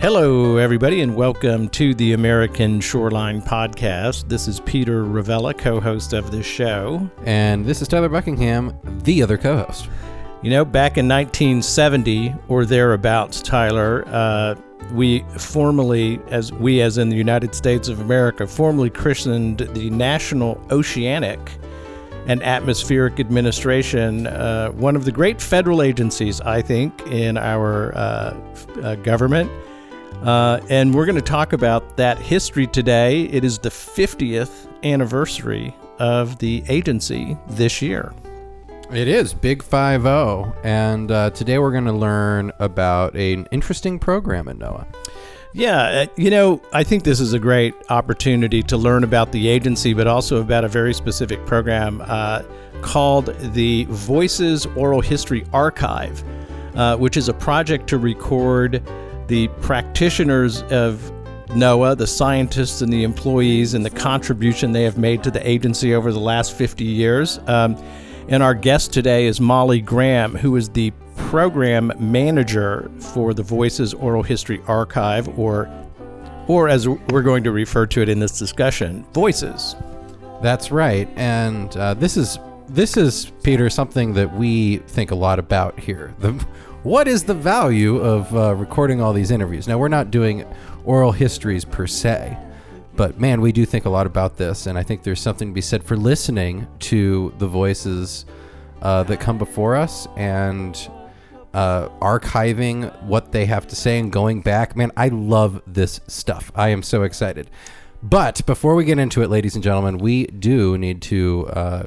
Hello, everybody, and welcome to the American Shoreline Podcast. This is Peter Ravella, co host of this show. And this is Tyler Buckingham, the other co host. You know, back in 1970 or thereabouts, Tyler, uh, we formally, as we as in the United States of America, formally christened the National Oceanic and Atmospheric Administration, uh, one of the great federal agencies, I think, in our uh, uh, government. Uh, and we're going to talk about that history today. It is the 50th anniversary of the agency this year. It is Big 5 0. And uh, today we're going to learn about an interesting program at NOAA. Yeah, uh, you know, I think this is a great opportunity to learn about the agency, but also about a very specific program uh, called the Voices Oral History Archive, uh, which is a project to record the practitioners of NOAA, the scientists and the employees, and the contribution they have made to the agency over the last 50 years. Um, and our guest today is Molly Graham, who is the program manager for the Voices Oral History Archive, or, or as we're going to refer to it in this discussion, Voices. That's right, and uh, this is this is Peter something that we think a lot about here. The, what is the value of uh, recording all these interviews? Now we're not doing oral histories per se, but man, we do think a lot about this, and I think there's something to be said for listening to the voices uh, that come before us and uh, archiving what they have to say and going back. Man, I love this stuff. I am so excited. But before we get into it, ladies and gentlemen, we do need to uh,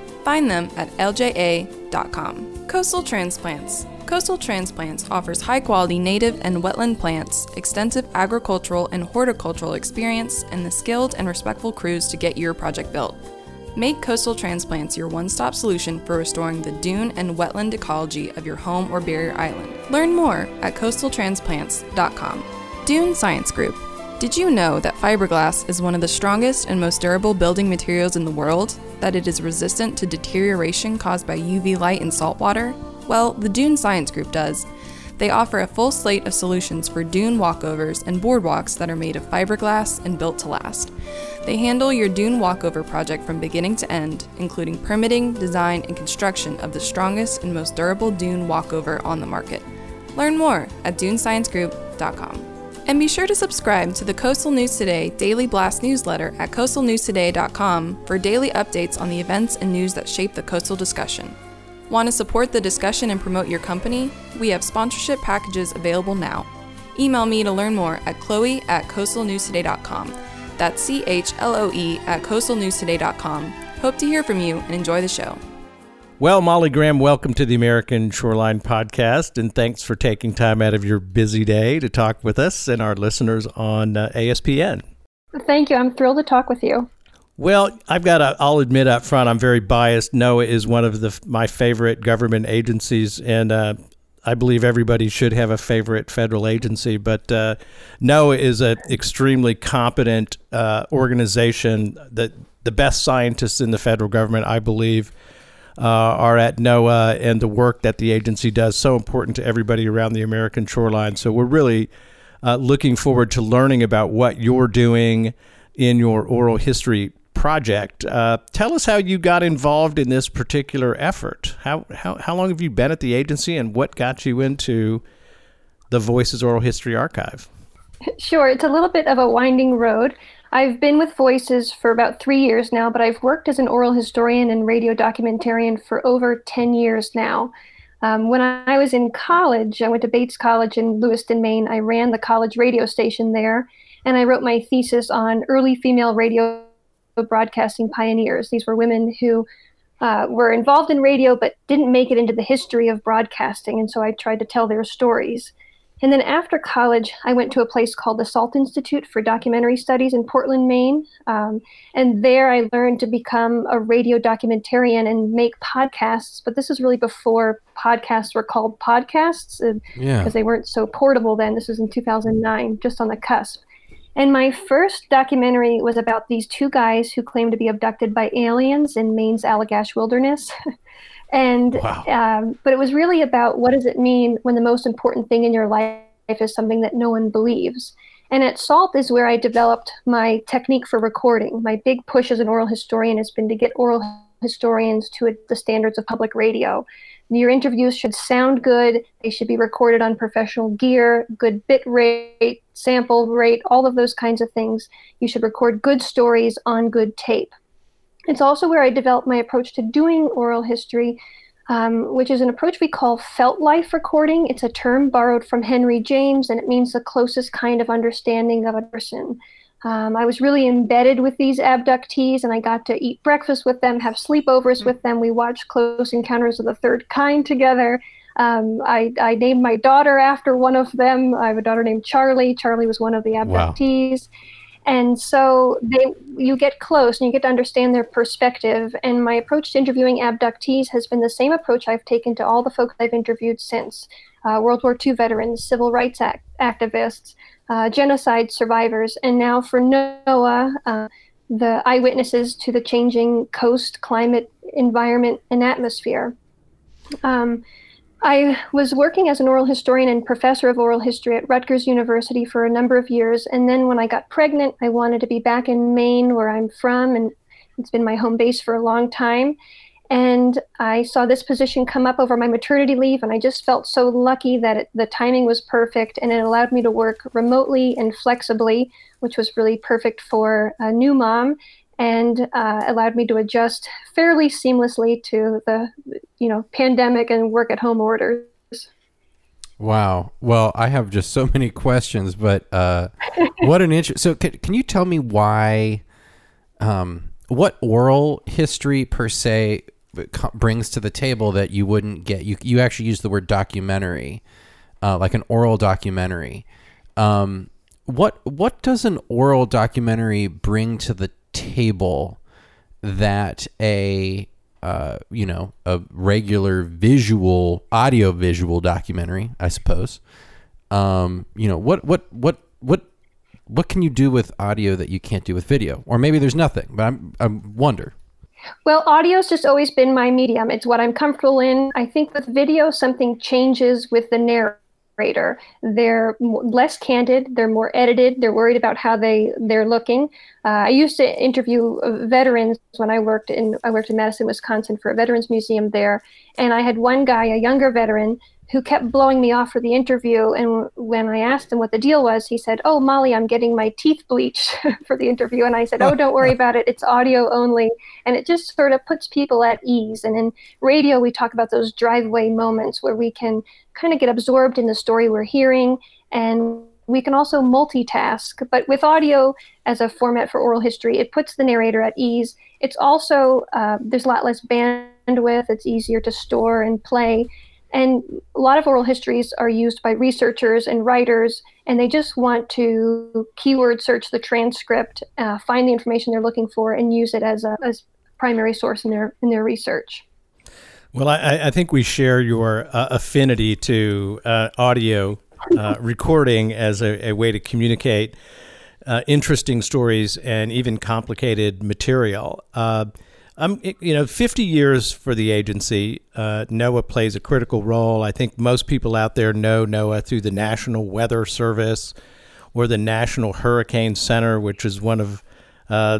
Find them at lja.com. Coastal Transplants. Coastal Transplants offers high quality native and wetland plants, extensive agricultural and horticultural experience, and the skilled and respectful crews to get your project built. Make Coastal Transplants your one stop solution for restoring the dune and wetland ecology of your home or barrier island. Learn more at coastaltransplants.com. Dune Science Group. Did you know that fiberglass is one of the strongest and most durable building materials in the world? That it is resistant to deterioration caused by UV light and salt water? Well, the Dune Science Group does. They offer a full slate of solutions for dune walkovers and boardwalks that are made of fiberglass and built to last. They handle your dune walkover project from beginning to end, including permitting, design, and construction of the strongest and most durable dune walkover on the market. Learn more at dunesciencegroup.com. And be sure to subscribe to the Coastal News Today Daily Blast newsletter at coastalnewstoday.com for daily updates on the events and news that shape the coastal discussion. Want to support the discussion and promote your company? We have sponsorship packages available now. Email me to learn more at chloe at coastalnewstoday.com. That's C H L O E at coastalnewstoday.com. Hope to hear from you and enjoy the show. Well, Molly Graham, welcome to the American Shoreline Podcast, and thanks for taking time out of your busy day to talk with us and our listeners on uh, ASPN. Thank you. I'm thrilled to talk with you. Well, I've got to, I'll admit up front, I'm very biased. NOAA is one of the my favorite government agencies, and uh, I believe everybody should have a favorite federal agency. But uh, NOAA is an extremely competent uh, organization. that the best scientists in the federal government, I believe, uh, are at NOAA, and the work that the agency does so important to everybody around the American shoreline. So we're really uh, looking forward to learning about what you're doing in your oral history project. Uh, tell us how you got involved in this particular effort. How, how, how long have you been at the agency and what got you into the Voices Oral History Archive? Sure, it's a little bit of a winding road. I've been with Voices for about three years now, but I've worked as an oral historian and radio documentarian for over 10 years now. Um, when I was in college, I went to Bates College in Lewiston, Maine. I ran the college radio station there, and I wrote my thesis on early female radio broadcasting pioneers. These were women who uh, were involved in radio but didn't make it into the history of broadcasting, and so I tried to tell their stories. And then after college, I went to a place called the Salt Institute for Documentary Studies in Portland, Maine. Um, and there I learned to become a radio documentarian and make podcasts. But this was really before podcasts were called podcasts because uh, yeah. they weren't so portable then. This was in 2009, just on the cusp. And my first documentary was about these two guys who claimed to be abducted by aliens in Maine's Allagash Wilderness. and wow. um, but it was really about what does it mean when the most important thing in your life is something that no one believes. And at SALT is where I developed my technique for recording. My big push as an oral historian has been to get oral historians to the standards of public radio. Your interviews should sound good. They should be recorded on professional gear, good bit rate, sample rate, all of those kinds of things. You should record good stories on good tape. It's also where I developed my approach to doing oral history, um, which is an approach we call felt life recording. It's a term borrowed from Henry James, and it means the closest kind of understanding of a person. Um, I was really embedded with these abductees, and I got to eat breakfast with them, have sleepovers mm-hmm. with them. We watched Close Encounters of the Third Kind together. Um, I, I, named my daughter after one of them. I have a daughter named Charlie. Charlie was one of the abductees. Wow. And so they, you get close and you get to understand their perspective. And my approach to interviewing abductees has been the same approach I've taken to all the folks I've interviewed since uh, World War II veterans, civil rights act- activists, uh, genocide survivors, and now for NOAA, uh, the eyewitnesses to the changing coast, climate, environment, and atmosphere. Um, I was working as an oral historian and professor of oral history at Rutgers University for a number of years. And then when I got pregnant, I wanted to be back in Maine, where I'm from, and it's been my home base for a long time. And I saw this position come up over my maternity leave, and I just felt so lucky that it, the timing was perfect and it allowed me to work remotely and flexibly, which was really perfect for a new mom and uh, allowed me to adjust fairly seamlessly to the you know pandemic and work at home orders. Wow. Well, I have just so many questions, but uh, what an interest. So, can, can you tell me why, um, what oral history per se brings to the table that you wouldn't get. You you actually use the word documentary, uh, like an oral documentary. Um, what what does an oral documentary bring to the table that a uh, you know a regular visual audio visual documentary, I suppose. Um, you know what what what what what can you do with audio that you can't do with video, or maybe there's nothing. But I'm I wonder. Well, audio's just always been my medium. It's what I'm comfortable in. I think with video, something changes with the narrator. They're less candid. They're more edited. They're worried about how they they're looking. Uh, I used to interview veterans when I worked in I worked in Madison, Wisconsin, for a veterans museum there, and I had one guy, a younger veteran, who kept blowing me off for the interview. And when I asked him what the deal was, he said, Oh, Molly, I'm getting my teeth bleached for the interview. And I said, Oh, don't worry about it. It's audio only. And it just sort of puts people at ease. And in radio, we talk about those driveway moments where we can kind of get absorbed in the story we're hearing. And we can also multitask. But with audio as a format for oral history, it puts the narrator at ease. It's also, uh, there's a lot less bandwidth, it's easier to store and play and a lot of oral histories are used by researchers and writers, and they just want to keyword search the transcript, uh, find the information they're looking for, and use it as a as primary source in their in their research. Well, I, I think we share your uh, affinity to uh, audio uh, recording as a, a, way to communicate uh, interesting stories and even complicated material. Um, you know, 50 years for the agency. Uh, NOAA plays a critical role. I think most people out there know NOAA through the National Weather Service or the National Hurricane Center, which is one of, uh,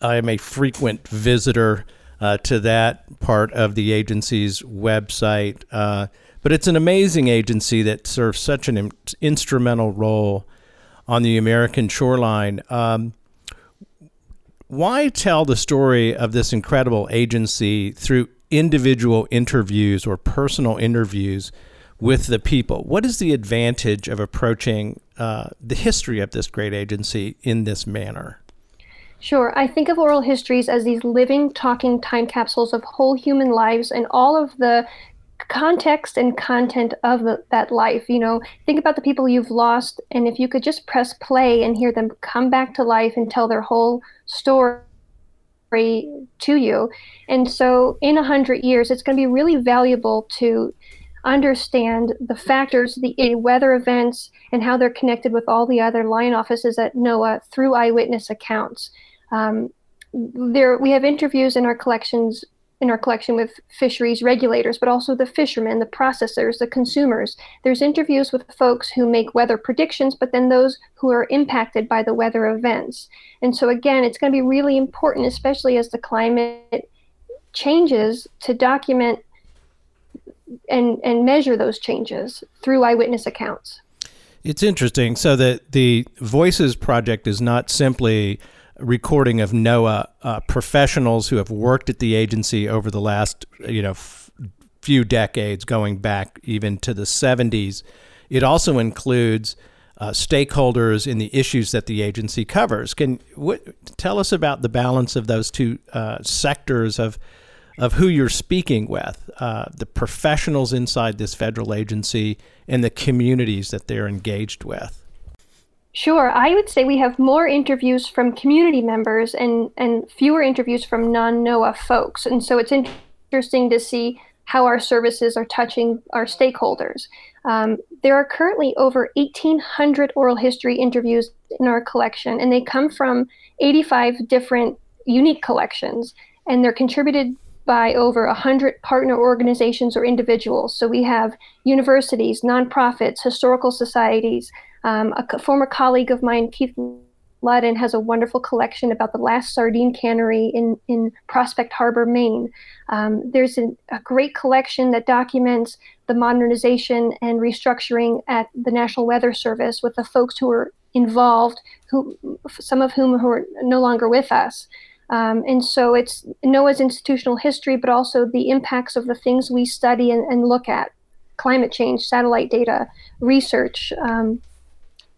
I am a frequent visitor uh, to that part of the agency's website. Uh, but it's an amazing agency that serves such an in- instrumental role on the American shoreline. Um, why tell the story of this incredible agency through individual interviews or personal interviews with the people? What is the advantage of approaching uh, the history of this great agency in this manner? Sure. I think of oral histories as these living, talking time capsules of whole human lives and all of the context and content of the, that life. You know, think about the people you've lost, and if you could just press play and hear them come back to life and tell their whole story to you. And so, in a hundred years, it's going to be really valuable to understand the factors, the weather events, and how they're connected with all the other line offices at NOAA through eyewitness accounts. Um, there, we have interviews in our collections in our collection with fisheries regulators, but also the fishermen, the processors, the consumers. There's interviews with folks who make weather predictions, but then those who are impacted by the weather events. And so, again, it's going to be really important, especially as the climate changes, to document and, and measure those changes through eyewitness accounts. It's interesting. So, that the Voices Project is not simply recording of NOAA uh, professionals who have worked at the agency over the last, you know, f- few decades, going back even to the 70s. It also includes uh, stakeholders in the issues that the agency covers. Can tell us about the balance of those two uh, sectors of of who you're speaking with, uh, the professionals inside this federal agency, and the communities that they're engaged with. Sure. I would say we have more interviews from community members and, and fewer interviews from non NOAA folks. And so it's interesting to see how our services are touching our stakeholders. Um, there are currently over 1,800 oral history interviews in our collection, and they come from 85 different unique collections, and they're contributed by over 100 partner organizations or individuals. So we have universities, nonprofits, historical societies, um, a former colleague of mine, Keith Ludden, has a wonderful collection about the last sardine cannery in, in Prospect Harbor, Maine. Um, there's a, a great collection that documents the modernization and restructuring at the National Weather Service with the folks who were involved, who some of whom who are no longer with us. Um, and so it's NOAA's institutional history, but also the impacts of the things we study and, and look at climate change, satellite data, research, um,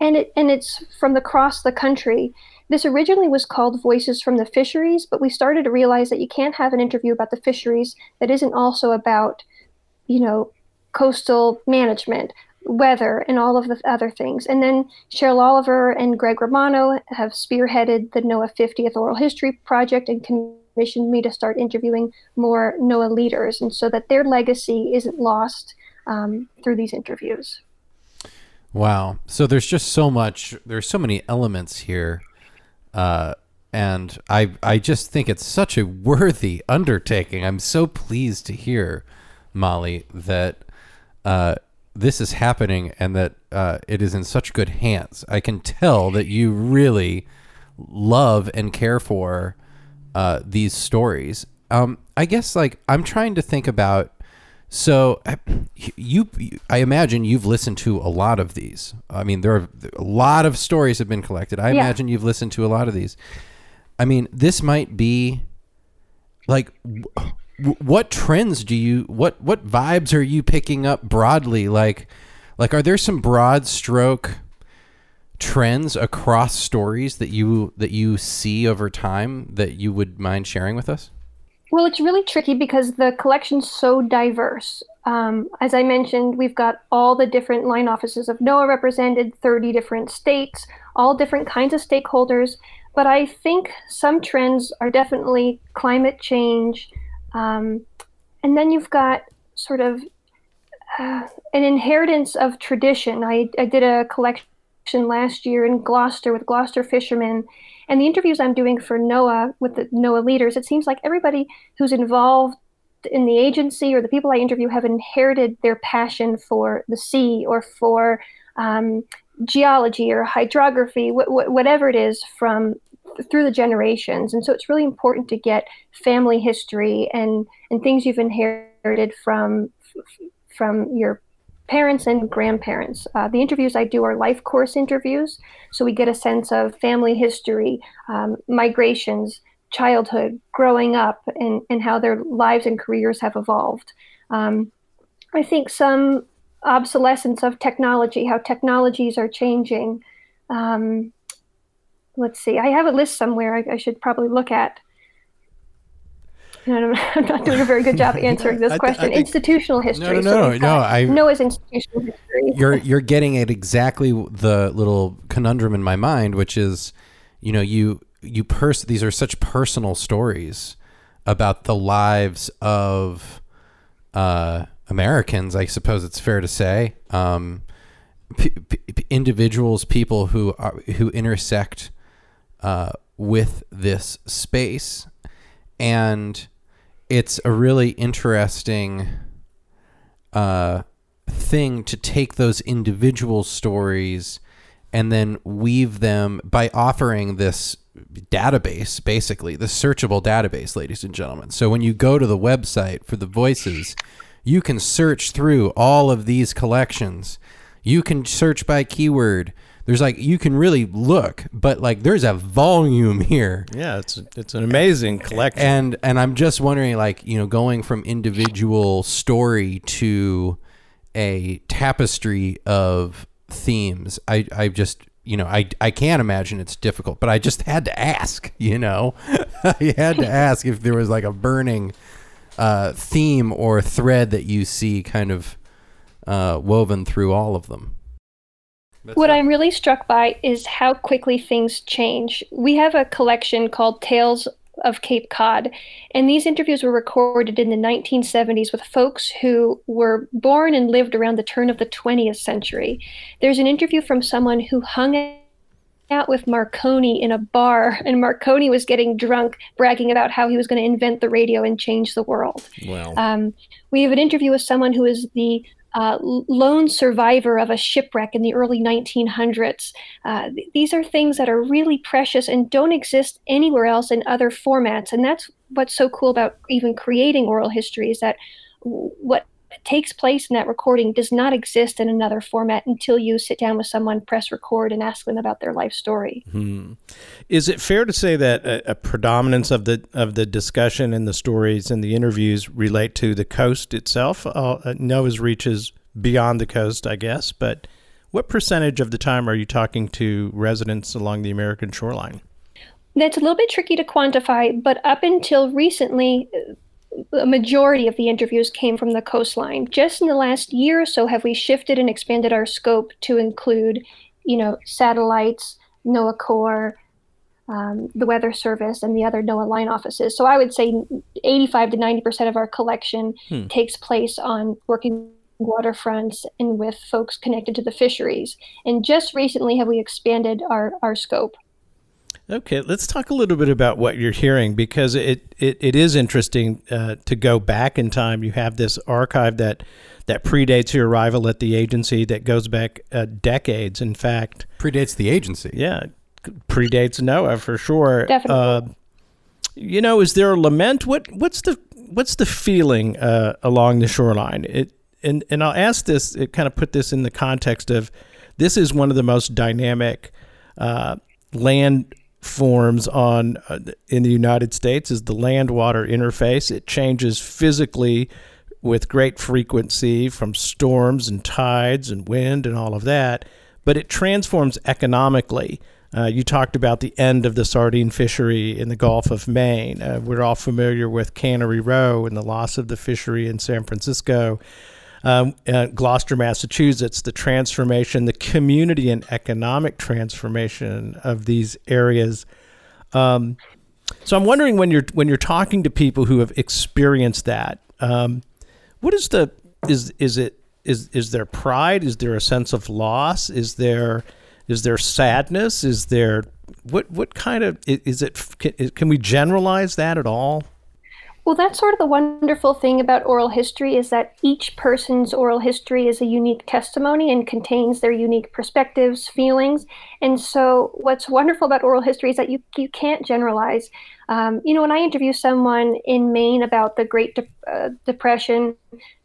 and it and it's from across the country. This originally was called Voices from the Fisheries, but we started to realize that you can't have an interview about the fisheries that isn't also about, you know, coastal management, weather, and all of the other things. And then Cheryl Oliver and Greg Romano have spearheaded the NOAA 50th Oral History Project and commissioned me to start interviewing more NOAA leaders, and so that their legacy isn't lost um, through these interviews. Wow. So there's just so much. There's so many elements here, uh, and I I just think it's such a worthy undertaking. I'm so pleased to hear, Molly, that uh, this is happening and that uh, it is in such good hands. I can tell that you really love and care for uh, these stories. Um, I guess like I'm trying to think about so you, I imagine you've listened to a lot of these. I mean, there are a lot of stories have been collected. I yeah. imagine you've listened to a lot of these. I mean, this might be like what trends do you what what vibes are you picking up broadly like like are there some broad stroke trends across stories that you that you see over time that you would mind sharing with us? Well, it's really tricky because the collection's so diverse. Um, as I mentioned, we've got all the different line offices of NOAA represented, 30 different states, all different kinds of stakeholders. But I think some trends are definitely climate change. Um, and then you've got sort of uh, an inheritance of tradition. I, I did a collection last year in Gloucester with Gloucester fishermen and the interviews I'm doing for NOAA with the NOAA leaders, it seems like everybody who's involved in the agency or the people I interview have inherited their passion for the sea or for um, geology or hydrography, wh- wh- whatever it is from through the generations. And so it's really important to get family history and and things you've inherited from from your parents and grandparents. Uh, the interviews I do are life course interviews, so we get a sense of family history, um, migrations, childhood, growing up, and, and how their lives and careers have evolved. Um, I think some obsolescence of technology, how technologies are changing. Um, let's see, I have a list somewhere I, I should probably look at. I'm not doing a very good job answering this question. Think, institutional history. No, no, no, no. I know institutional history. You're you're getting at exactly the little conundrum in my mind, which is, you know, you you pers- these are such personal stories about the lives of uh, Americans. I suppose it's fair to say, um, p- p- individuals, people who are who intersect uh, with this space, and it's a really interesting uh, thing to take those individual stories and then weave them by offering this database, basically, the searchable database, ladies and gentlemen. So when you go to the website for the voices, you can search through all of these collections. You can search by keyword there's like you can really look, but like there's a volume here. Yeah, it's it's an amazing collection. And and I'm just wondering, like you know, going from individual story to a tapestry of themes. I I just you know I I can't imagine it's difficult, but I just had to ask. You know, I had to ask if there was like a burning uh, theme or thread that you see kind of uh, woven through all of them. That's what I'm really struck by is how quickly things change. We have a collection called Tales of Cape Cod, and these interviews were recorded in the 1970s with folks who were born and lived around the turn of the 20th century. There's an interview from someone who hung out with Marconi in a bar, and Marconi was getting drunk, bragging about how he was going to invent the radio and change the world. Wow. Um, we have an interview with someone who is the uh, lone survivor of a shipwreck in the early 1900s. Uh, th- these are things that are really precious and don't exist anywhere else in other formats. And that's what's so cool about even creating oral history is that what takes place in that recording does not exist in another format until you sit down with someone, press record, and ask them about their life story. Hmm. Is it fair to say that a, a, predominance of the of the discussion and the stories and the interviews relate to the coast itself? Uh, NOAA's reaches beyond the coast, I guess, but what percentage of the time are you talking to residents along the American shoreline? That's a little bit tricky to quantify, but up until recently, a majority of the interviews came from the coastline. Just in the last year or so have we shifted and expanded our scope to include, you know, satellites, NOAA Corps, um, the Weather Service, and the other NOAA line offices. So I would say 85 to 90 percent of our collection hmm. takes place on working waterfronts and with folks connected to the fisheries. And just recently have we expanded our, our scope. Okay, let's talk a little bit about what you're hearing because it it, it is interesting uh, to go back in time. You have this archive that that predates your arrival at the agency that goes back uh, decades. In fact, predates the agency. Yeah, predates NOAA for sure. Definitely. Uh, you know, is there a lament? What what's the what's the feeling uh, along the shoreline? It and and I'll ask this. It kind of put this in the context of this is one of the most dynamic uh, land forms on uh, in the United States is the land water interface. It changes physically with great frequency from storms and tides and wind and all of that, but it transforms economically. Uh, you talked about the end of the sardine fishery in the Gulf of Maine. Uh, we're all familiar with Cannery Row and the loss of the fishery in San Francisco um, uh, Gloucester, Massachusetts, the transformation, the community and economic transformation of these areas. Um, so I'm wondering when you're when you're talking to people who have experienced that, um, what is the is is it is is there pride? Is there a sense of loss? Is there is there sadness? Is there what what kind of is it? Can, can we generalize that at all? Well, that's sort of the wonderful thing about oral history is that each person's oral history is a unique testimony and contains their unique perspectives, feelings. And so, what's wonderful about oral history is that you, you can't generalize. Um, you know, when I interview someone in Maine about the Great De- uh, Depression,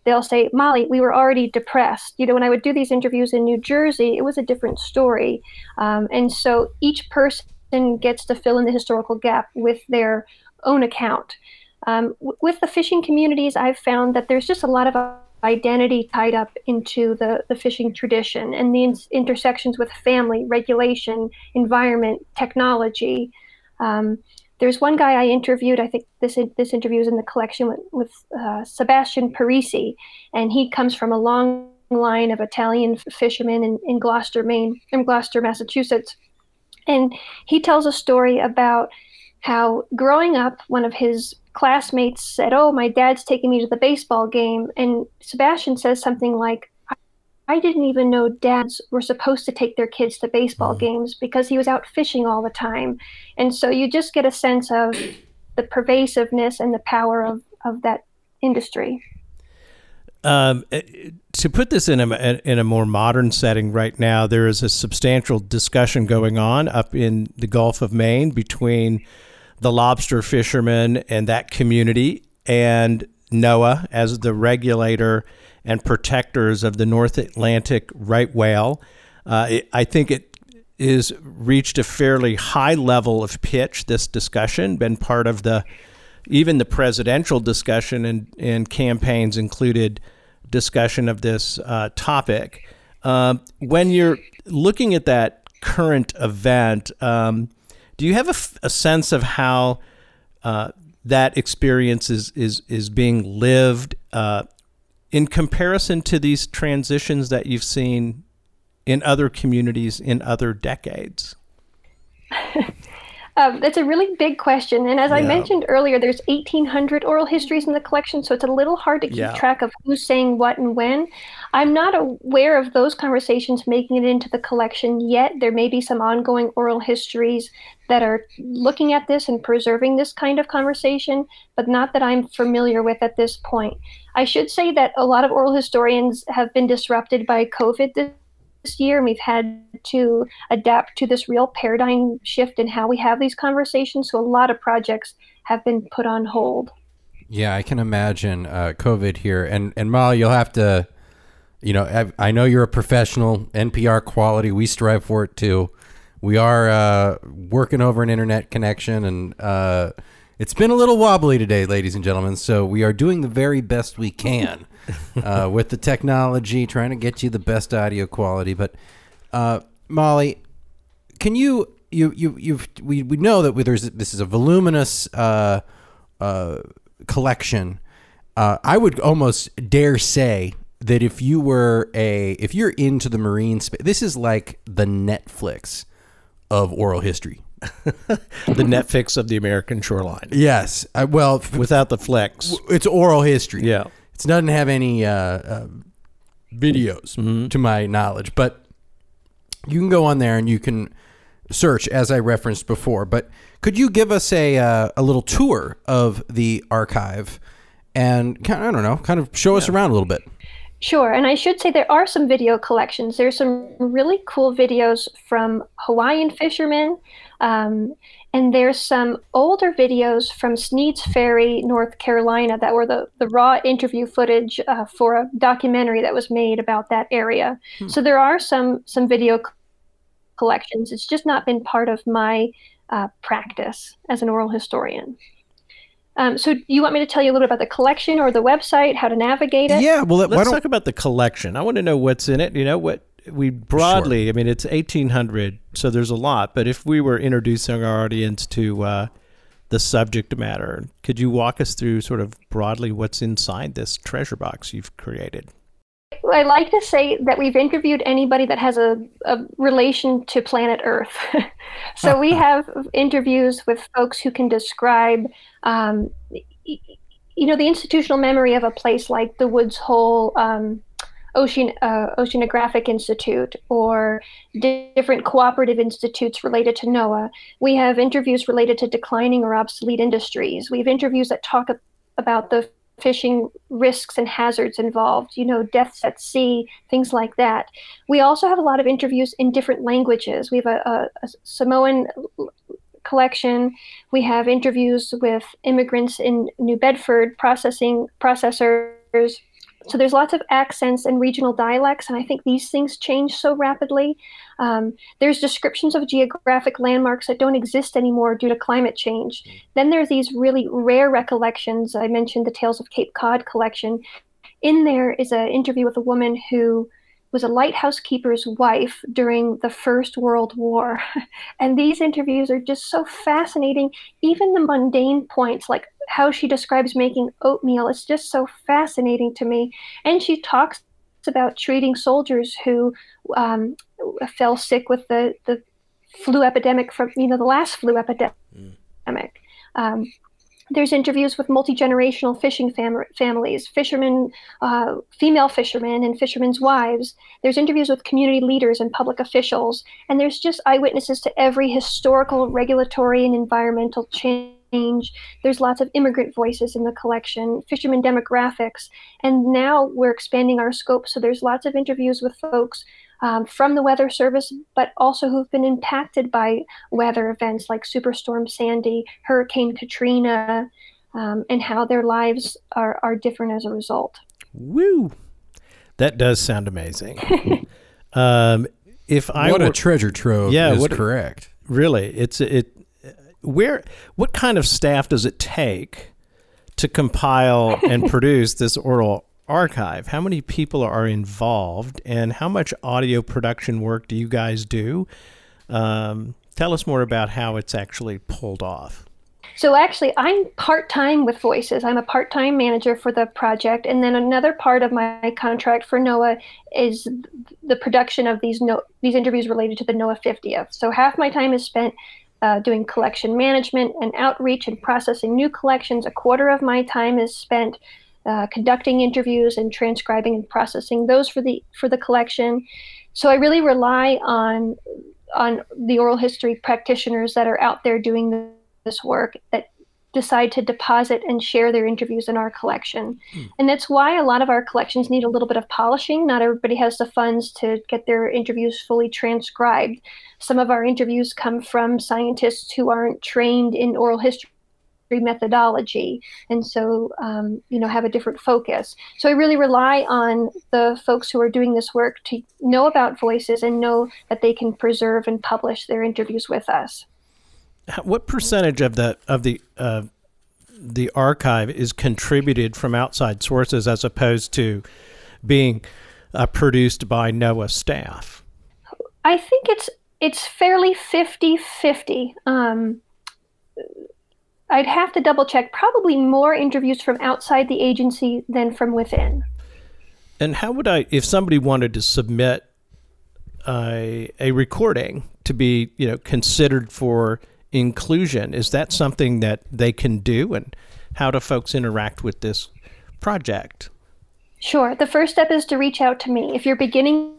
they'll say, Molly, we were already depressed. You know, when I would do these interviews in New Jersey, it was a different story. Um, and so, each person gets to fill in the historical gap with their own account. Um, w- with the fishing communities, I've found that there's just a lot of identity tied up into the, the fishing tradition and the in- intersections with family, regulation, environment, technology. Um, there's one guy I interviewed. I think this this interview is in the collection with, with uh, Sebastian Parisi, and he comes from a long line of Italian fishermen in, in Gloucester, Maine, in Gloucester, Massachusetts, and he tells a story about how growing up, one of his classmates said, "Oh, my dad's taking me to the baseball game," and Sebastian says something like, I didn't even know dads were supposed to take their kids to baseball mm. games because he was out fishing all the time. And so you just get a sense of the pervasiveness and the power of, of that industry. Um, eh, to put this in a in a more modern setting right now, there is a substantial discussion going on up in the Gulf of Maine between the lobster fishermen and that community and NOAA as the regulator and protectors of the North Atlantic right whale. Uh, it, I think it is reached a fairly high level of pitch. This discussion been part of the even the presidential discussion and, and campaigns included discussion of this uh, topic. Uh, when you're looking at that current event, um, do you have a, a sense of how uh, that experience is is is being lived uh, in comparison to these transitions that you've seen in other communities in other decades? Um, that's a really big question. And as yeah. I mentioned earlier, there's 1,800 oral histories in the collection, so it's a little hard to keep yeah. track of who's saying what and when. I'm not aware of those conversations making it into the collection yet. There may be some ongoing oral histories that are looking at this and preserving this kind of conversation, but not that I'm familiar with at this point. I should say that a lot of oral historians have been disrupted by COVID this year and we've had to adapt to this real paradigm shift in how we have these conversations. So a lot of projects have been put on hold. Yeah, I can imagine uh, COVID here. And, and Molly, you'll have to, you know, I, I, know you're a professional, NPR quality. We strive for it too. We are uh, working over an internet connection and uh, it's been a little wobbly today, ladies and gentlemen. So we are doing the very best we can uh, with the technology, trying to get you the best audio quality. But uh, Molly, can you you you you we, we know that there's this is a voluminous uh, uh, collection. Uh, I would almost dare say that if you were a if you're into the marine space, this is like the Netflix of oral history. the Netflix of the American shoreline. Yes. Uh, well, without the flex, it's oral history. Yeah. It doesn't have any uh, uh, videos, mm-hmm. to my knowledge, but you can go on there and you can search, as I referenced before. But could you give us a uh, a little tour of the archive and kind of, I don't know, kind of show yeah. us around a little bit? Sure, and I should say there are some video collections. There's some really cool videos from Hawaiian fishermen. Um, and there's some older videos from Sneads Ferry, North Carolina, that were the, the raw interview footage uh, for a documentary that was made about that area. Hmm. So there are some some video collections. It's just not been part of my uh, practice as an oral historian. Um, so, you want me to tell you a little bit about the collection or the website, how to navigate it? Yeah, well, let's talk about the collection. I want to know what's in it. You know, what we broadly, sure. I mean, it's 1800, so there's a lot. But if we were introducing our audience to uh, the subject matter, could you walk us through sort of broadly what's inside this treasure box you've created? I like to say that we've interviewed anybody that has a, a relation to planet Earth. so we have interviews with folks who can describe, um, you know, the institutional memory of a place like the Woods Hole um, Ocean, uh, Oceanographic Institute or di- different cooperative institutes related to NOAA. We have interviews related to declining or obsolete industries. We have interviews that talk about the fishing risks and hazards involved, you know, deaths at sea, things like that. We also have a lot of interviews in different languages. We have a, a, a Samoan collection. We have interviews with immigrants in New Bedford, processing processors so there's lots of accents and regional dialects, and I think these things change so rapidly. Um, there's descriptions of geographic landmarks that don't exist anymore due to climate change. Then there's these really rare recollections. I mentioned the Tales of Cape Cod collection. In there is an interview with a woman who was a lighthouse keeper's wife during the First World War. and these interviews are just so fascinating. Even the mundane points, like how she describes making oatmeal, is just so fascinating to me. And she talks about treating soldiers who um, fell sick with the, the flu epidemic from, you know, the last flu epidemic. Mm. Um, there's interviews with multi-generational fishing fam- families fishermen uh, female fishermen and fishermen's wives. There's interviews with community leaders and public officials. And there's just eyewitnesses to every historical regulatory and environmental change. There's lots of immigrant voices in the collection fishermen demographics. And now we're expanding our scope so there's lots of interviews with folks um, from the Weather Service, but also who've been impacted by weather events like Superstorm Sandy, Hurricane Katrina, um, and how their lives are, are different as a result. Woo! That does sound amazing. um, if I what were, a treasure trove yeah, is what, correct. Really, it's it. Where what kind of staff does it take to compile and produce this oral archive? How many people are involved, and how much audio production work do you guys do? Um, tell us more about how it's actually pulled off. So actually, I'm part time with Voices. I'm a part time manager for the project, and then another part of my contract for NOAA is the production of these no- these interviews related to the NOAA 50th. So half my time is spent uh, doing collection management and outreach and processing new collections. A quarter of my time is spent uh, conducting interviews and transcribing and processing those for the for the collection. So I really rely on on the oral history practitioners that are out there doing this work that decide to deposit and share their interviews in our collection. Hmm. And that's why a lot of our collections need a little bit of polishing. Not everybody has the funds to get their interviews fully transcribed. Some of our interviews come from scientists who aren't trained in oral history methodology and so um, you know have a different focus so i really rely on the folks who are doing this work to know about voices and know that they can preserve and publish their interviews with us what percentage of the of the uh, the archive is contributed from outside sources as opposed to being uh, produced by NOAA staff? I think it's it's fairly 50-50. Um, I'd have to double check. Probably more interviews from outside the agency than from within. And how would I, if somebody wanted to submit a, a recording to be, you know, considered for inclusion, is that something that they can do? And how do folks interact with this project? Sure. The first step is to reach out to me. If you're beginning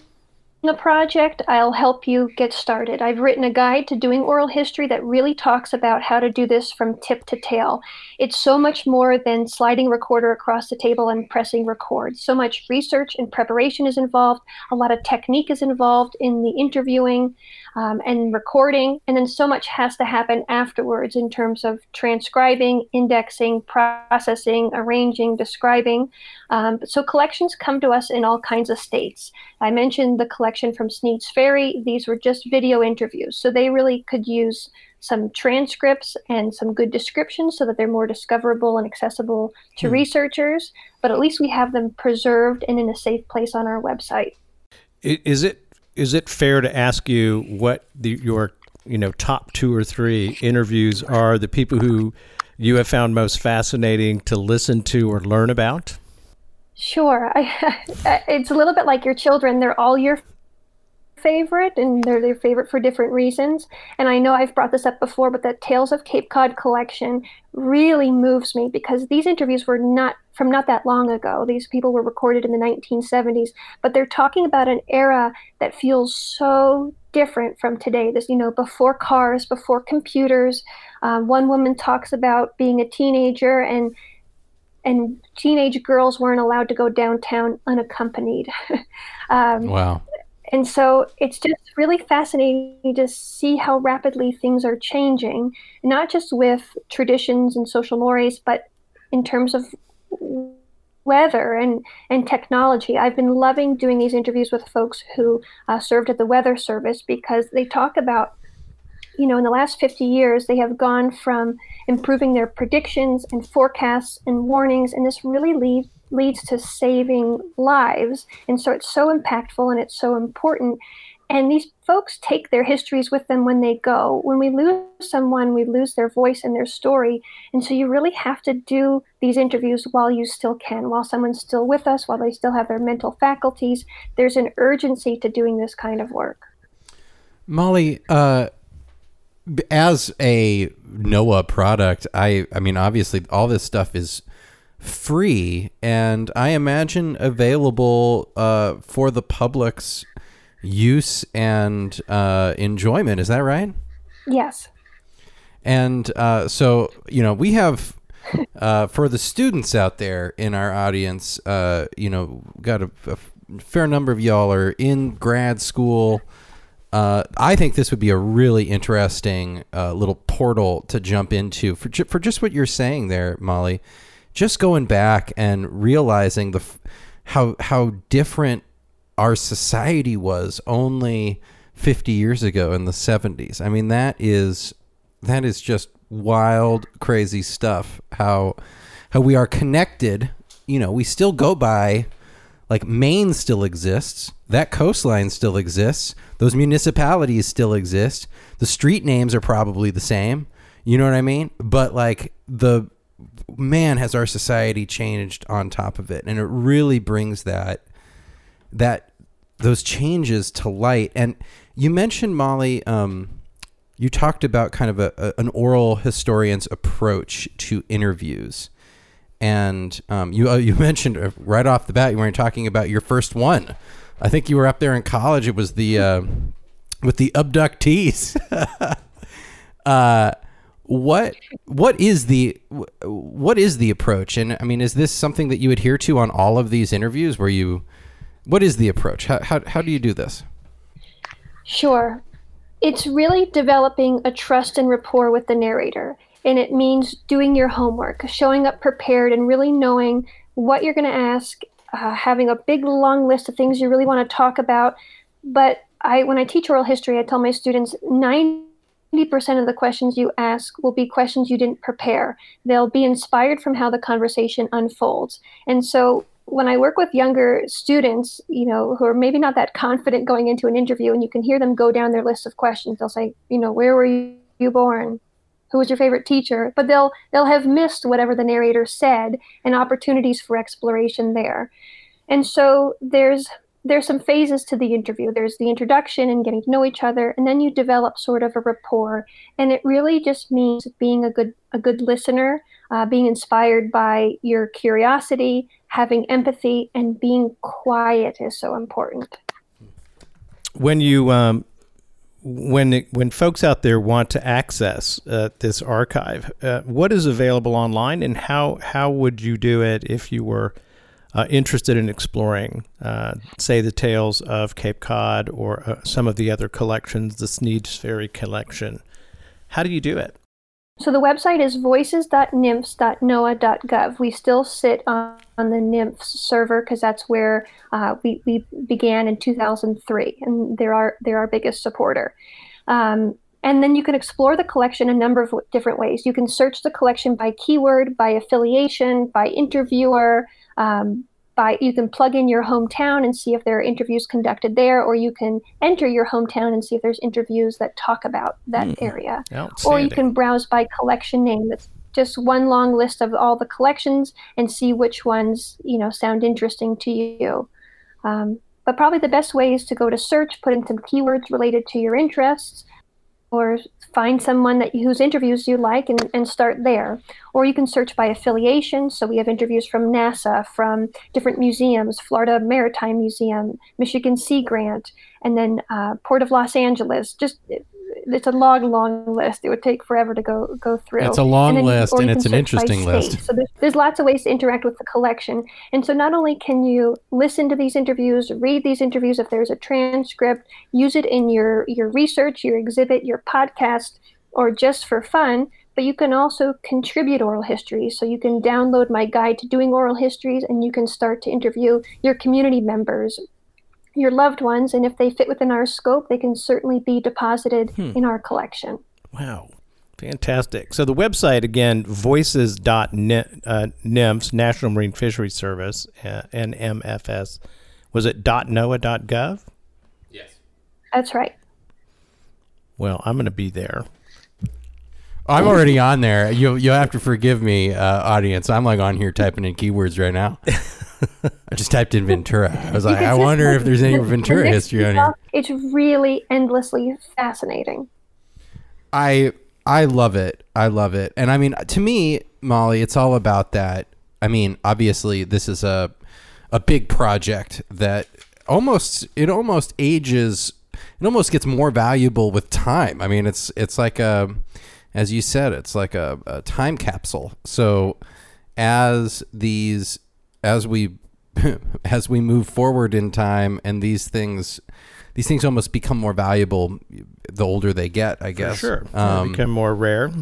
a project, I'll help you get started. I've written a guide to doing oral history that really talks about how to do this from tip to tail. It's so much more than sliding recorder across the table and pressing record. So much research and preparation is involved. A lot of technique is involved in the interviewing um, and recording. And then so much has to happen afterwards in terms of transcribing, indexing, processing, arranging, describing. Um, so collections come to us in all kinds of states. I mentioned the collection from Sneads Ferry. These were just video interviews. So they really could use some transcripts and some good descriptions so that they're more discoverable and accessible to hmm. researchers. But at least we have them preserved and in a safe place on our website. Is it is it fair to ask you what the, your you know top two or three interviews are the people who you have found most fascinating to listen to or learn about? Sure. I, it's a little bit like your children. They're all your favorite and they're their favorite for different reasons. And I know I've brought this up before, but that Tales of Cape Cod collection really moves me because these interviews were not from not that long ago. These people were recorded in the 1970s, but they're talking about an era that feels so different from today. This, you know, before cars, before computers. Um, one woman talks about being a teenager and and teenage girls weren't allowed to go downtown unaccompanied. um, wow and so it's just really fascinating to see how rapidly things are changing, not just with traditions and social mores, but in terms of weather and, and technology. I've been loving doing these interviews with folks who uh, served at the Weather Service because they talk about, you know, in the last 50 years, they have gone from improving their predictions and forecasts and warnings, and this really leads leads to saving lives. And so it's so impactful and it's so important. And these folks take their histories with them when they go. When we lose someone, we lose their voice and their story. And so you really have to do these interviews while you still can, while someone's still with us, while they still have their mental faculties. There's an urgency to doing this kind of work. Molly, uh, as a NOAA product, I I mean obviously all this stuff is free and I imagine available uh, for the public's use and uh, enjoyment. Is that right? Yes. And uh, so you know we have uh, for the students out there in our audience, uh, you know, got a, a fair number of y'all are in grad school. Uh, I think this would be a really interesting uh, little portal to jump into for ju- for just what you're saying there, Molly. Just going back and realizing the how how different our society was only 50 years ago in the 70s. I mean that is that is just wild crazy stuff how how we are connected, you know, we still go by like Maine still exists, that coastline still exists, those municipalities still exist. The street names are probably the same. You know what I mean? But like the man has our society changed on top of it and it really brings that that those changes to light and you mentioned molly um, you talked about kind of a, a, an oral historian's approach to interviews and um, you uh, you mentioned uh, right off the bat you weren't talking about your first one. I think you were up there in college. It was the uh, with the abductees. uh, what what is the what is the approach? And I mean, is this something that you adhere to on all of these interviews? Where you what is the approach? How how, how do you do this? Sure. It's really developing a trust and rapport with the narrator and it means doing your homework, showing up prepared, and really knowing what you're going to ask, uh, having a big long list of things you really want to talk about. But I, when I teach oral history, I tell my students 90% of the questions you ask will be questions you didn't prepare. They'll be inspired from how the conversation unfolds. And so when I work with younger students, you know, who are maybe not that confident going into an interview, and you can hear them go down their list of questions, they'll say, you know, where were you born? who was your favorite teacher but they'll they'll have missed whatever the narrator said and opportunities for exploration there and so there's there's some phases to the interview. There's the introduction and getting to know each other and then you develop sort of a rapport. And it really just means being a good a good listener uh, being inspired by your curiosity having empathy and being quiet is so important. When you um, when it, when folks out there want to access uh, this archive, uh, what is available online, and how how would you do it if you were uh, interested in exploring, uh, say, the tales of Cape Cod or uh, some of the other collections, the Sneads Ferry collection? How do you do it? So the website is voices.nmfs.noaa.gov. We still sit on, on the NMFS server because that's where uh, we, we began in 2003, and they're our, they're our biggest supporter. Um, and then you can explore the collection a number of different ways. You can search the collection by keyword, by affiliation, by interviewer, um, by you can plug in your hometown and see if there are interviews conducted there, or you can enter your hometown and see if there's interviews that talk about that mm, area. Or you can browse by collection name. That's just one long list of all the collections and see which ones you know sound interesting to you. Um, but probably the best way is to go to search, put in some keywords related to your interests, or find someone that whose interviews you like and, and start there. Or you can search by affiliation. So we have interviews from NASA, from different museums, Florida Maritime Museum, Michigan Sea Grant, and then uh, Port of Los Angeles. Just it's a long, long list. It would take forever to go go through. It's a long and then, list, and it's an interesting list. So there's, there's lots of ways to interact with the collection. And so not only can you listen to these interviews, read these interviews if there's a transcript, use it in your your research, your exhibit, your podcast, or just for fun. But you can also contribute oral histories. So you can download my guide to doing oral histories, and you can start to interview your community members your loved ones, and if they fit within our scope, they can certainly be deposited hmm. in our collection. Wow. Fantastic. So the website again, voices.nymphs, uh, National Marine Fisheries Service, uh, NMFS. Was it .noaa.gov? Yes. That's right. Well, I'm going to be there. I'm already on there. You'll you'll have to forgive me, uh, audience. I'm like on here typing in keywords right now. I just typed in Ventura. I was like, I wonder if there's any Ventura history on here. It's really endlessly fascinating. I I love it. I love it. And I mean, to me, Molly, it's all about that. I mean, obviously, this is a a big project that almost it almost ages. It almost gets more valuable with time. I mean, it's it's like a as you said, it's like a, a time capsule. So as these, as we, as we move forward in time, and these things, these things almost become more valuable the older they get. I guess. For sure, um, become more rare.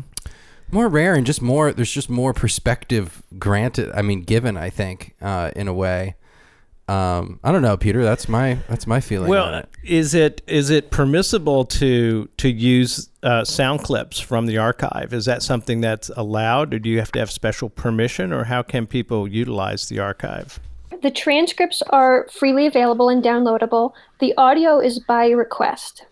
More rare and just more. There's just more perspective granted. I mean, given. I think uh, in a way. Um, I don't know, Peter. That's my that's my feeling. Well, it. is it is it permissible to to use uh, sound clips from the archive? Is that something that's allowed, or do you have to have special permission, or how can people utilize the archive? The transcripts are freely available and downloadable. The audio is by request.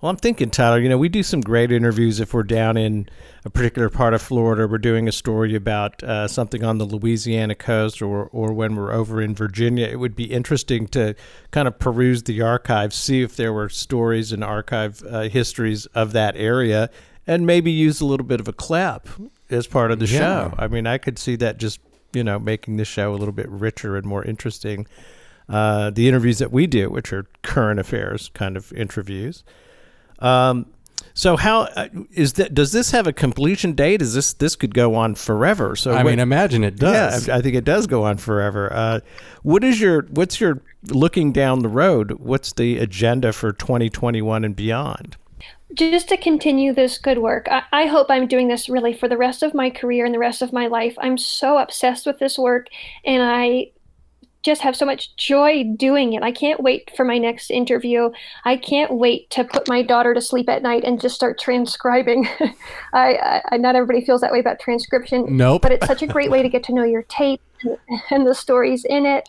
Well, I'm thinking, Tyler, you know, we do some great interviews if we're down in a particular part of Florida. We're doing a story about uh, something on the Louisiana coast or, or when we're over in Virginia. It would be interesting to kind of peruse the archives, see if there were stories and archive uh, histories of that area, and maybe use a little bit of a clap as part of the yeah. show. I mean, I could see that just, you know, making the show a little bit richer and more interesting. Uh, the interviews that we do, which are current affairs kind of interviews. Um, so how uh, is that? Does this have a completion date? Is this this could go on forever? So I mean, imagine it does. Yeah, I think it does go on forever. Uh, what is your what's your looking down the road? What's the agenda for 2021 and beyond? Just to continue this good work. I, I hope I'm doing this really for the rest of my career and the rest of my life. I'm so obsessed with this work, and I just have so much joy doing it. I can't wait for my next interview. I can't wait to put my daughter to sleep at night and just start transcribing. I, I, not everybody feels that way about transcription. Nope. But it's such a great way to get to know your tape and, and the stories in it.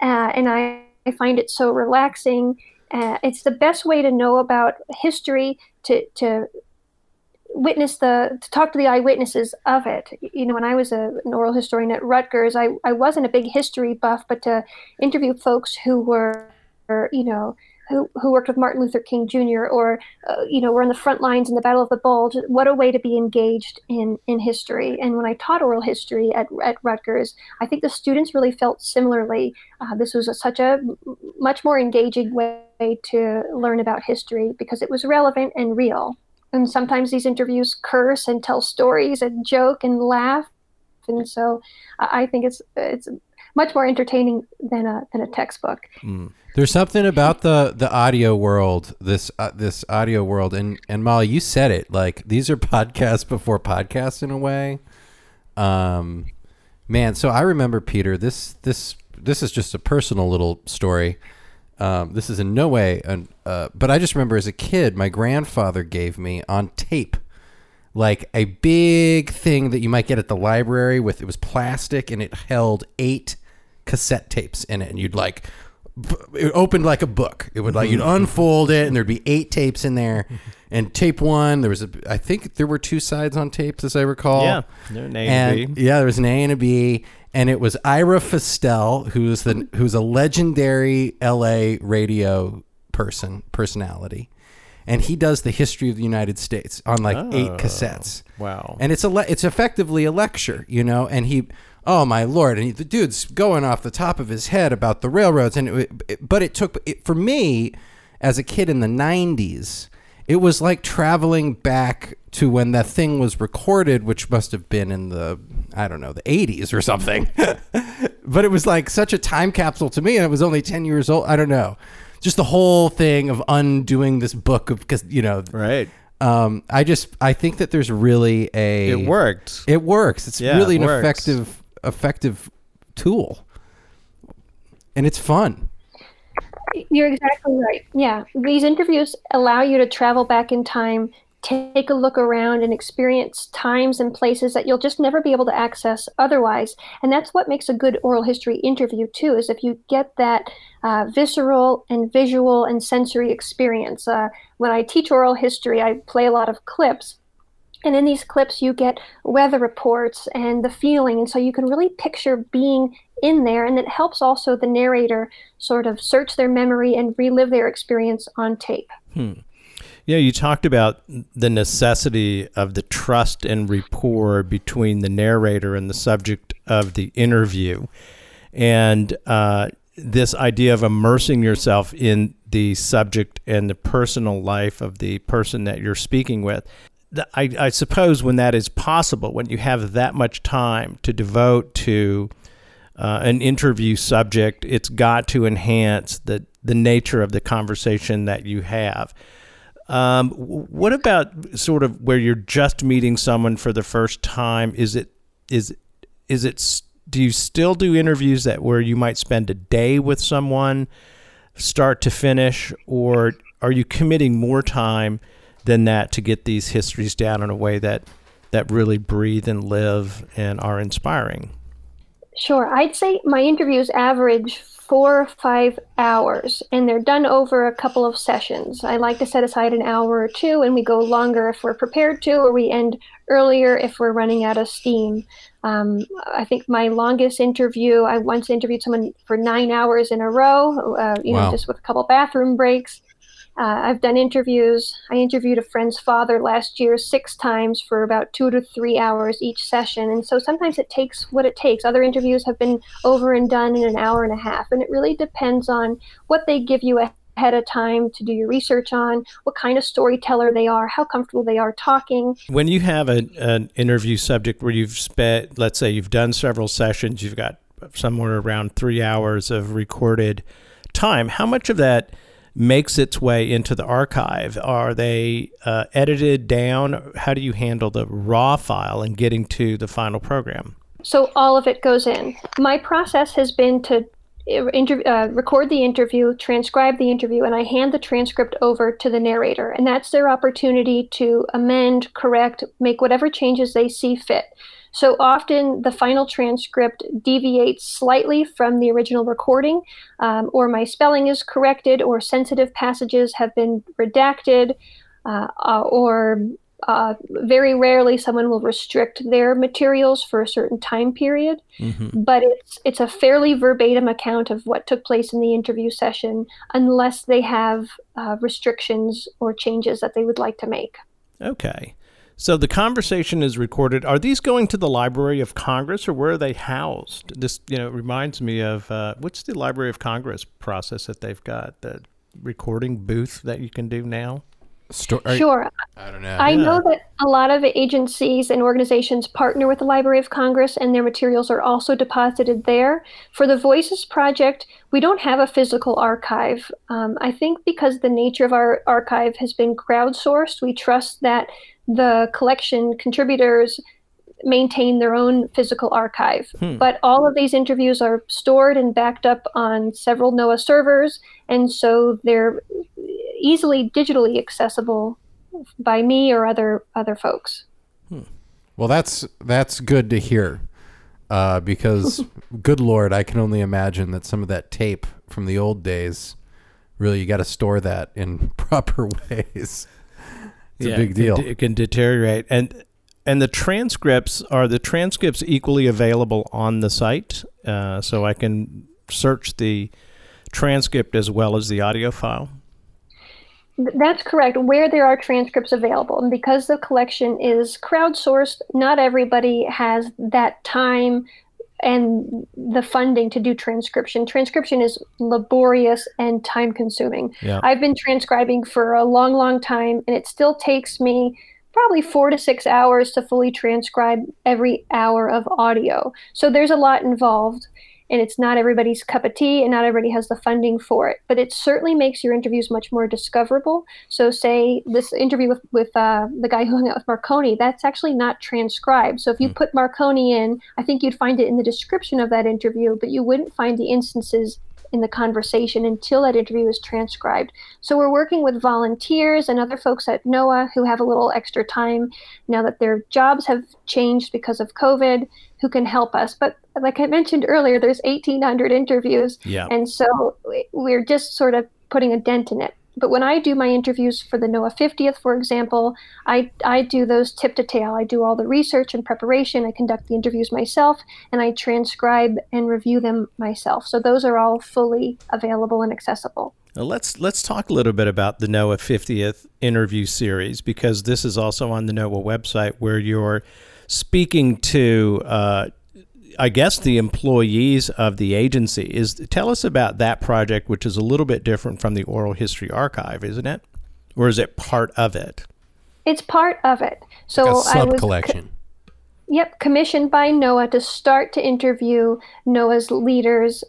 Uh, and I, I find it so relaxing. Uh, it's the best way to know about history, to, to witness the to talk to the eyewitnesses of it. You know when i was a, an oral historian at rutgers I, I wasn't a big history buff but to interview folks who were you know who, who worked with martin luther king jr or uh, you know were on the front lines in the battle of the bulge what a way to be engaged in in history. And when i taught oral history at, at rutgers i think the students really felt similarly. Uh, this was a, such a much more engaging way to learn about history because it was relevant and real and sometimes these interviews curse and tell stories and joke and laugh. And so i think it's it's much more entertaining than a than a textbook. Mm. there's something about the the audio world this uh, this audio world. And and molly you said it like these are podcasts before podcasts in a way. Um man so i remember peter this this this is just a personal little story um, this is in no way, an, uh, but I just remember as a kid, my grandfather gave me on tape, like a big thing that you might get at the library with. It was plastic and it held eight cassette tapes in it, and you'd like it opened like a book. It would like you'd mm-hmm. unfold it, and there'd be eight tapes in there. And tape one, there was a. I think there were two sides on tapes, as I recall. Yeah, there an A and, and Yeah, there was an A and a B, and it was Ira Fistell, who's the who's a legendary L.A. radio person personality, and he does the history of the United States on like oh, eight cassettes. Wow! And it's a le- it's effectively a lecture, you know. And he, oh my lord, and he, the dude's going off the top of his head about the railroads, and it, it, but it took it, for me as a kid in the '90s it was like traveling back to when that thing was recorded, which must have been in the I don't know the 80s or something. but it was like such a time capsule to me, and it was only 10 years old. I don't know, just the whole thing of undoing this book of because you know right. Um, I just I think that there's really a it worked. It works. It's yeah, really it an works. effective effective tool, and it's fun. You're exactly right. Yeah. These interviews allow you to travel back in time take a look around and experience times and places that you'll just never be able to access otherwise. And that's what makes a good oral history interview, too, is if you get that uh, visceral and visual and sensory experience. Uh, when I teach oral history, I play a lot of clips. And in these clips, you get weather reports and the feeling. And so you can really picture being in there. And it helps also the narrator sort of search their memory and relive their experience on tape. Hmm. Yeah, you talked about the necessity of the trust and rapport between the narrator and the subject of the interview. And uh, this idea of immersing yourself in the subject and the personal life of the person that you're speaking with. I, I suppose when that is possible, when you have that much time to devote to uh, an interview subject, it's got to enhance the, the nature of the conversation that you have. Um, what about sort of where you're just meeting someone for the first time? Is it is is it do you still do interviews that where you might spend a day with someone, start to finish, or are you committing more time than that to get these histories down in a way that that really breathe and live and are inspiring? Sure, I'd say my interviews average four or five hours, and they're done over a couple of sessions. I like to set aside an hour or two, and we go longer if we're prepared to, or we end earlier if we're running out of steam. Um, I think my longest interview, I once interviewed someone for nine hours in a row, uh, you wow. know, just with a couple bathroom breaks. Uh, I've done interviews. I interviewed a friend's father last year six times for about two to three hours each session. And so sometimes it takes what it takes. Other interviews have been over and done in an hour and a half. And it really depends on what they give you ahead of time to do your research on, what kind of storyteller they are, how comfortable they are talking. When you have a, an interview subject where you've spent, let's say you've done several sessions, you've got somewhere around three hours of recorded time, how much of that makes its way into the archive? Are they uh, edited down? How do you handle the raw file and getting to the final program? So all of it goes in. My process has been to uh, inter- uh, record the interview, transcribe the interview, and I hand the transcript over to the narrator. And that's their opportunity to amend, correct, make whatever changes they see fit. So often the final transcript deviates slightly from the original recording, um, or my spelling is corrected, or sensitive passages have been redacted, uh, uh, or uh, very rarely someone will restrict their materials for a certain time period. Mm-hmm. But it's it's a fairly verbatim account of what took place in the interview session, unless they have uh, restrictions or changes that they would like to make. Okay. So the conversation is recorded. Are these going to the Library of Congress or where are they housed? This, you know, reminds me of uh, what's the Library of Congress process that they've got the recording booth that you can do now. Sto- sure. I don't know. I yeah. know that a lot of agencies and organizations partner with the Library of Congress, and their materials are also deposited there. For the Voices Project, we don't have a physical archive. Um, I think because the nature of our archive has been crowdsourced, we trust that the collection contributors maintain their own physical archive. Hmm. But all of these interviews are stored and backed up on several NOAA servers, and so they're easily digitally accessible by me or other other folks. Hmm. Well, that's that's good to hear, uh, because good lord, I can only imagine that some of that tape from the old days, really, you got to store that in proper ways. It's yeah, a big deal. It can, it can deteriorate, and and the transcripts are the transcripts equally available on the site, uh, so I can search the transcript as well as the audio file. That's correct. Where there are transcripts available, and because the collection is crowdsourced, not everybody has that time and the funding to do transcription. Transcription is laborious and time consuming. Yeah. I've been transcribing for a long, long time, and it still takes me probably four to six hours to fully transcribe every hour of audio. So there's a lot involved and it's not everybody's cup of tea and not everybody has the funding for it. But it certainly makes your interviews much more discoverable. So say this interview with, with uh, the guy who hung out with marconi that's actually not transcribed. So if you mm. put marconi in i think you'd find it in the description of that interview but you wouldn't find the instances in the conversation until that interview is transcribed. So we're working with volunteers and other folks at NOAA who have a little extra time now that their jobs have changed because of COVID who can help us. But like I mentioned earlier, there's 1,800 interviews. Yeah. And so we're just sort of putting a dent in it. But when I do my interviews for the NOAA 50th, for example, I, I do those tip to tail. I do all the research and preparation. I conduct the interviews myself, and I transcribe and review them myself. So those are all fully available and accessible. Now let's let's talk a little bit about the NOAA 50th interview series because this is also on the NOAA website where you're speaking to uh, I guess the employees of the agency is tell us about that project, which is a little bit different from the oral history archive, isn't it? Or is it part of it? It's part of it. So like a I sub was collection. Yep, commissioned by NOAA to start to interview NOAA's leaders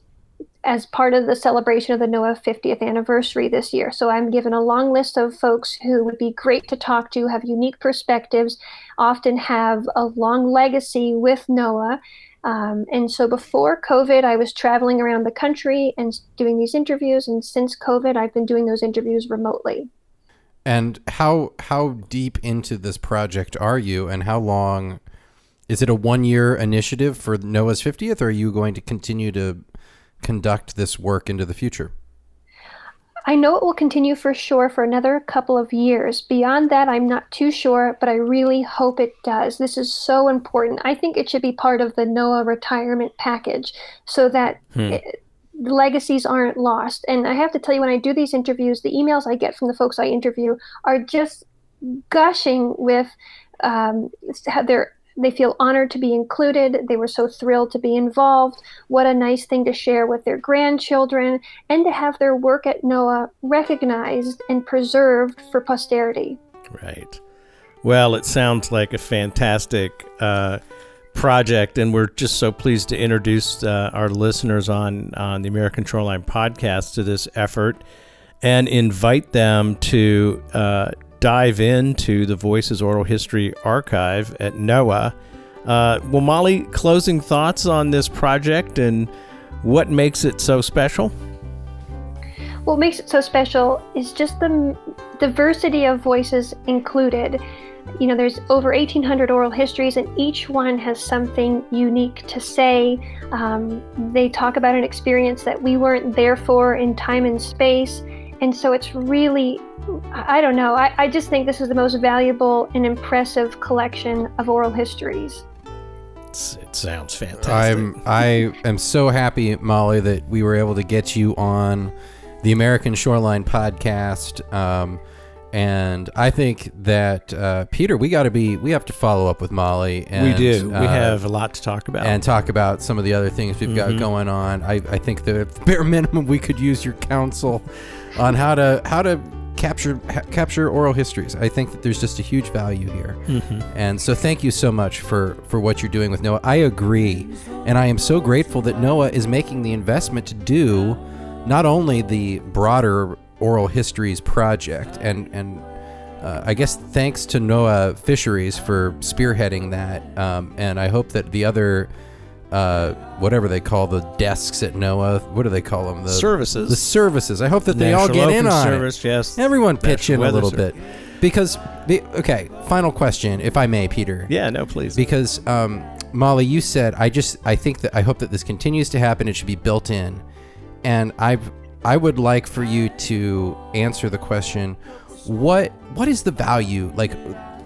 as part of the celebration of the NOAA 50th anniversary this year. So I'm given a long list of folks who would be great to talk to, have unique perspectives, often have a long legacy with NOAA. Um, and so before COVID, I was traveling around the country and doing these interviews. And since COVID, I've been doing those interviews remotely. And how how deep into this project are you, and how long? Is it a one year initiative for NOAA's 50th, or are you going to continue to conduct this work into the future? I know it will continue for sure for another couple of years. Beyond that, I'm not too sure, but I really hope it does. This is so important. I think it should be part of the NOAA retirement package so that it, legacies aren't lost. And I have to tell you, when I do these interviews, the emails I get from the folks I interview are just gushing with um, how they're they feel honored to be included. They were so thrilled to be involved. What a nice thing to share with their grandchildren and to have their work at NOAA recognized and preserved for posterity. Right. Well, it sounds like a fantastic uh, project, and we're just so pleased to introduce uh, our listeners on on the American Shoreline podcast to this effort, and invite them to uh, dive into the Voices Oral History Archive at NOAA. Uh, well, Molly, closing thoughts on this project and what makes it so special? What makes it so special is just the diversity of voices included. You know, there's over 1,800 oral histories, and each one has something unique to say. Um, they talk about an experience that we weren't there for in time and space. And so it's really, I don't know, I, I just think this is the most valuable and impressive collection of oral histories. It's, it sounds fantastic. I'm I am so happy, Molly, that we were able to get you on the American Shoreline podcast. Um, and I think that uh, Peter, we got to be we have to follow up with Molly. And, we do. uh, we have a lot to talk about. and talk about some of the other things we've got going on. I, I think the bare minimum we could use your counsel on how to how to capture ha- capture oral histories. I think that there's just a huge value here. And so thank you so much for for what you're doing with NOAA. I agree, and I am so grateful that NOAA is making the investment to do not only the broader oral histories project and and uh, I guess thanks to NOAA Fisheries for spearheading that, um, and I hope that the other, uh, whatever they call the desks at NOAA, what do they call them? The Services. The services. I hope that they all National get in Open on Service, it. yes. Everyone pitch National in a Weather little Service. bit, because the, okay. Final question, if I may, Peter. yeah, no, please. Because um, Molly, you said I just I think that I hope that this continues to happen. It should be built in, and I I would like for you to answer the question: what what is the value like?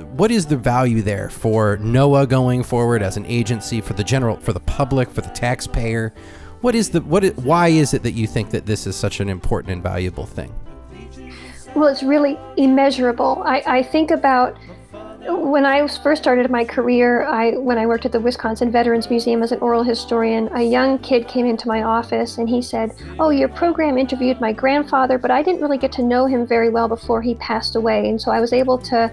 What is the value there for NOAA going forward as an agency for the general for the public for the taxpayer? What is the what? i- Why is it that you think that this is such an important and valuable thing? Well, it's really immeasurable. I, I think about when I first started my career, I when I worked at the Wisconsin Veterans Museum as an oral historian, a young kid came into my office and he said, "Oh, your program interviewed my grandfather, but I didn't really get to know him very well before he passed away." And so I was able to,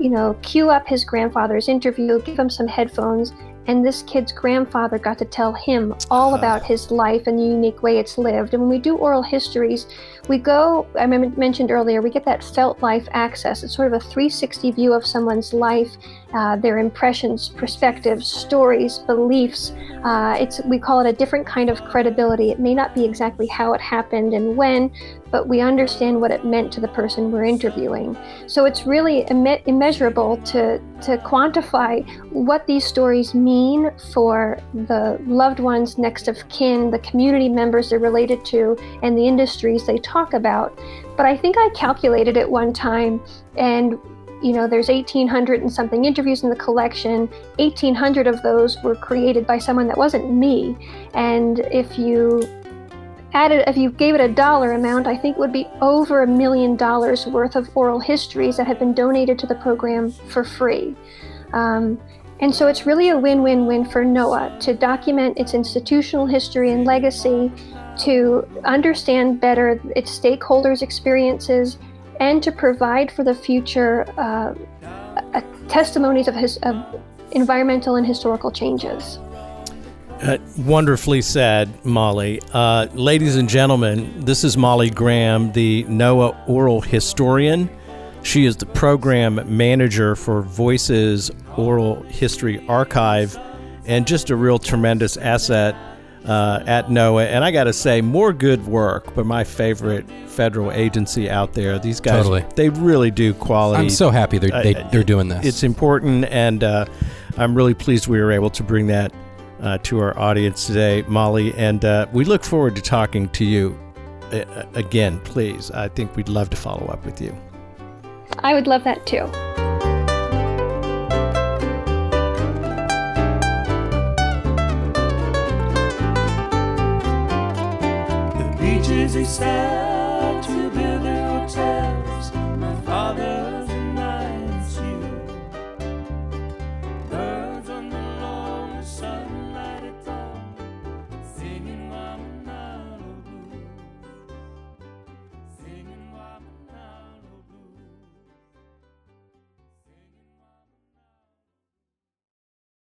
you know, cue up his grandfather's interview, give him some headphones, and this kid's grandfather got to tell him all about his life and the unique way it's lived. And when we do oral histories, we go, I mentioned earlier, we get that felt life access. It's sort of a 360 view of someone's life, uh, their impressions, perspectives, stories, beliefs. Uh, it's we call it a different kind of credibility. It may not be exactly how it happened and when, but we understand what it meant to the person we're interviewing. So it's really Im- immeasurable to to quantify what these stories mean for the loved ones next of kin, the community members they're related to, and the industries they talk about. But I think I calculated it one time and you know, there's 1,800 and something interviews in the collection. 1,800 of those were created by someone that wasn't me. And if you added, if you gave it a dollar amount, I think it would be over a million dollars worth of oral histories that have been donated to the program for free. Um, and so it's really a win win win for NOAA to document its institutional history and legacy, to understand better its stakeholders' experiences, and to provide for the future uh, testimonies of, his, of environmental and historical changes. Uh, wonderfully said, Molly. Uh, ladies and gentlemen, this is Molly Graham, the NOAA oral historian. She is the program manager for Voices Oral History Archive and just a real tremendous asset uh, at NOAA. And I got to say, more good work, but my favorite federal agency out there. These guys, totally. they really do quality. I'm so happy they're, they, are they are doing this. It's important, and uh, I'm really pleased we were able to bring that uh, to our audience today, Molly. And uh, we look forward to talking to you uh, again, please. I think we'd love to follow up with you. I would love that too. Beaches he sat